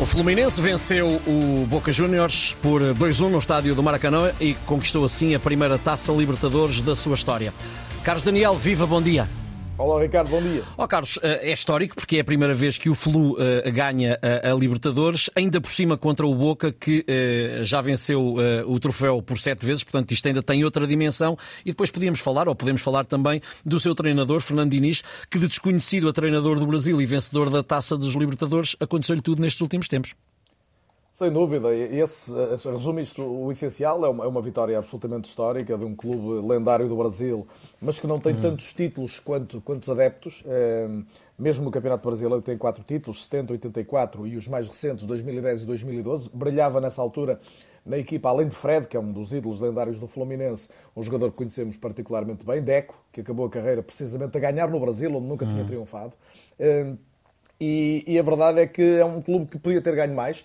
O Fluminense venceu o Boca Juniors por 2-1 no estádio do Maracanã e conquistou assim a primeira taça Libertadores da sua história. Carlos Daniel, viva, bom dia. Olá Ricardo, bom dia. Ó oh, Carlos, eh, é histórico porque é a primeira vez que o Flu uh, ganha a, a, Libertadores, ainda por cima contra o Boca que já venceu o troféu por sete vezes, portanto isto ainda tem outra dimensão. E depois podíamos falar, ou podemos falar também, do seu treinador, Fernando Diniz, que de desconhecido a treinador do Brasil e vencedor da Taça dos Libertadores, aconteceu-lhe tudo nestes últimos tempos. Sem dúvida, esse, resume isto, o essencial é uma, é uma, vitória absolutamente histórica de um clube lendário do Brasil, mas que não tem uhum. tantos títulos quanto, quantos adeptos. É, mesmo o Campeonato Brasileiro tem quatro títulos, 70, 84 e os mais recentes, 2010 e 2012. Brilhava nessa altura na equipa, além de Fred, que é um dos ídolos lendários do Fluminense, um jogador que conhecemos particularmente bem, Deco, que acabou a carreira precisamente a ganhar no Brasil, onde nunca uhum. tinha triunfado. É, e, e, a verdade é que é um clube que podia ter ganho mais.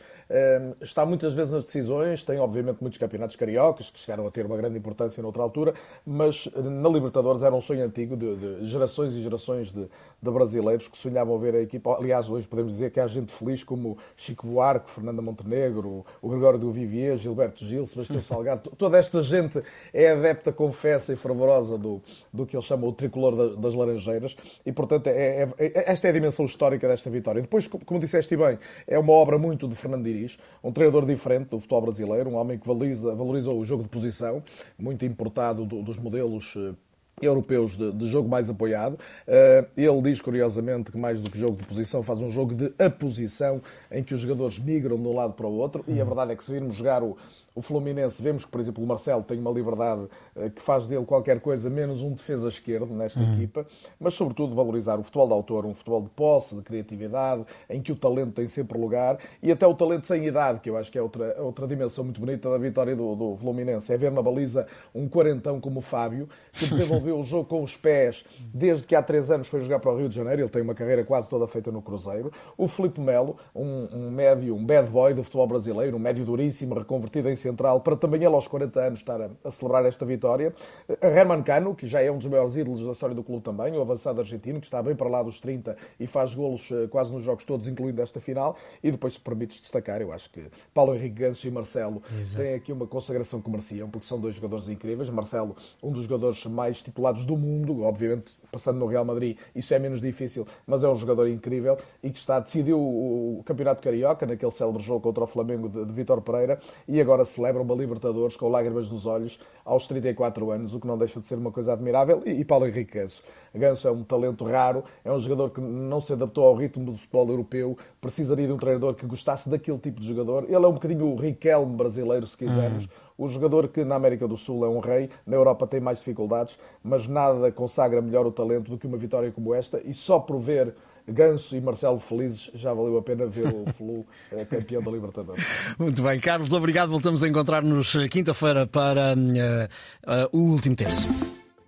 Está muitas vezes nas decisões, tem obviamente muitos campeonatos cariocas que chegaram a ter uma grande importância noutra altura, mas na Libertadores era um sonho antigo de, de gerações e gerações de, de, brasileiros que sonhavam ver a equipa. Aliás, hoje podemos dizer que há gente feliz como Chico Buarque, Fernanda Montenegro, o Gregório do Vivier, Gilberto Gil, Sebastião Salgado. Toda esta gente é adepta, confessa e fervorosa do, do que ele chama o tricolor das Laranjeiras e, portanto, é, é, é, esta é a dimensão histórica desta vitória. Depois, como disseste bem, é uma obra muito de Fernando Diniz, um treinador diferente do futebol brasileiro, um homem que valoriza, valoriza o jogo de posição, muito importado do, dos modelos eh, europeus de, de, jogo mais apoiado. Uh, ele diz, curiosamente, que mais do que jogo de posição, faz um jogo de aposição, em que os jogadores migram de um lado para o outro. E a uhum. verdade é que se virmos jogar o, o Fluminense, vemos que, por exemplo, o Marcelo tem uma liberdade uh, que faz dele qualquer coisa menos um defesa esquerdo nesta uhum. equipa, mas, sobretudo, valorizar o futebol de autor, um futebol de posse, de criatividade, em que o talento tem sempre lugar e até o talento sem idade, que eu acho que é outra, outra dimensão muito bonita da vitória do, do Fluminense. É ver na baliza um quarentão como o Fábio, que desenvolveu desenvolveu o jogo com os pés desde que há três anos foi jogar para o Rio de Janeiro. Ele tem uma carreira quase toda feita no Cruzeiro. O Felipe Melo, um, um médio, um bad boy do futebol brasileiro, um médio duríssimo, reconvertido em central, para também ele aos 40 anos estar a, a celebrar esta vitória. A Herman Cano, que já é um dos maiores ídolos da história do clube também, o avançado argentino, que está bem para lá dos 30 e faz golos eh, quase nos jogos todos, incluindo esta final. E depois, se permites destacar, eu acho que Paulo Henrique Ganso e Marcelo Exato. têm aqui uma consagração que mereciam, porque são dois jogadores incríveis. Marcelo, um dos jogadores mais titulados do mundo, obviamente passando no Real Madrid isso é menos difícil, mas é um jogador incrível e que está decidiu o, Campeonato Carioca naquele célebre jogo contra o Flamengo de, de Vitor Pereira e agora celebra uma Libertadores com lágrimas nos olhos aos 34 anos, o que não deixa de ser uma coisa admirável. E, e Paulo Henrique Ganso. Ganso é um talento raro, é um jogador que não se adaptou ao ritmo do futebol europeu, precisaria de um treinador que gostasse daquele tipo de jogador. Ele é um bocadinho o Riquelme brasileiro, se quisermos. O jogador que na América do Sul é um rei, na Europa tem mais dificuldades, mas nada consagra melhor o talento do que uma vitória como esta. E só por ver Ganso e Marcelo felizes, já valeu a pena ver o Flu eh, campeão da Libertadores. Muito bem, Carlos, obrigado. Voltamos a encontrar-nos quinta-feira para uh, uh, o último terço.